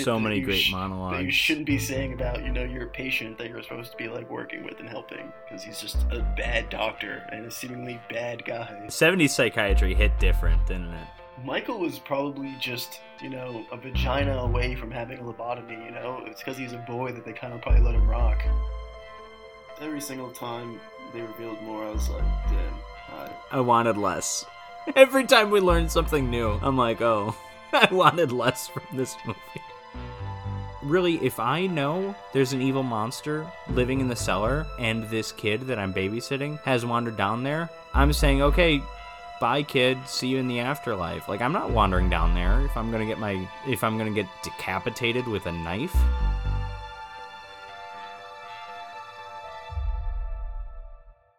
shit so many great sh- That you shouldn't be mm-hmm. saying about you know your patient that you're supposed to be like working with and helping because he's just a bad doctor and a seemingly bad guy. 70s psychiatry hit different, didn't it? Michael was probably just, you know, a vagina away from having a lobotomy, you know? It's because he's a boy that they kind of probably let him rock. Every single time they revealed more, I was like, damn, I, I wanted less. Every time we learned something new, I'm like, oh, I wanted less from this movie. Really, if I know there's an evil monster living in the cellar and this kid that I'm babysitting has wandered down there, I'm saying, okay, bye kid, see you in the afterlife. Like I'm not wandering down there if I'm gonna get my if I'm gonna get decapitated with a knife.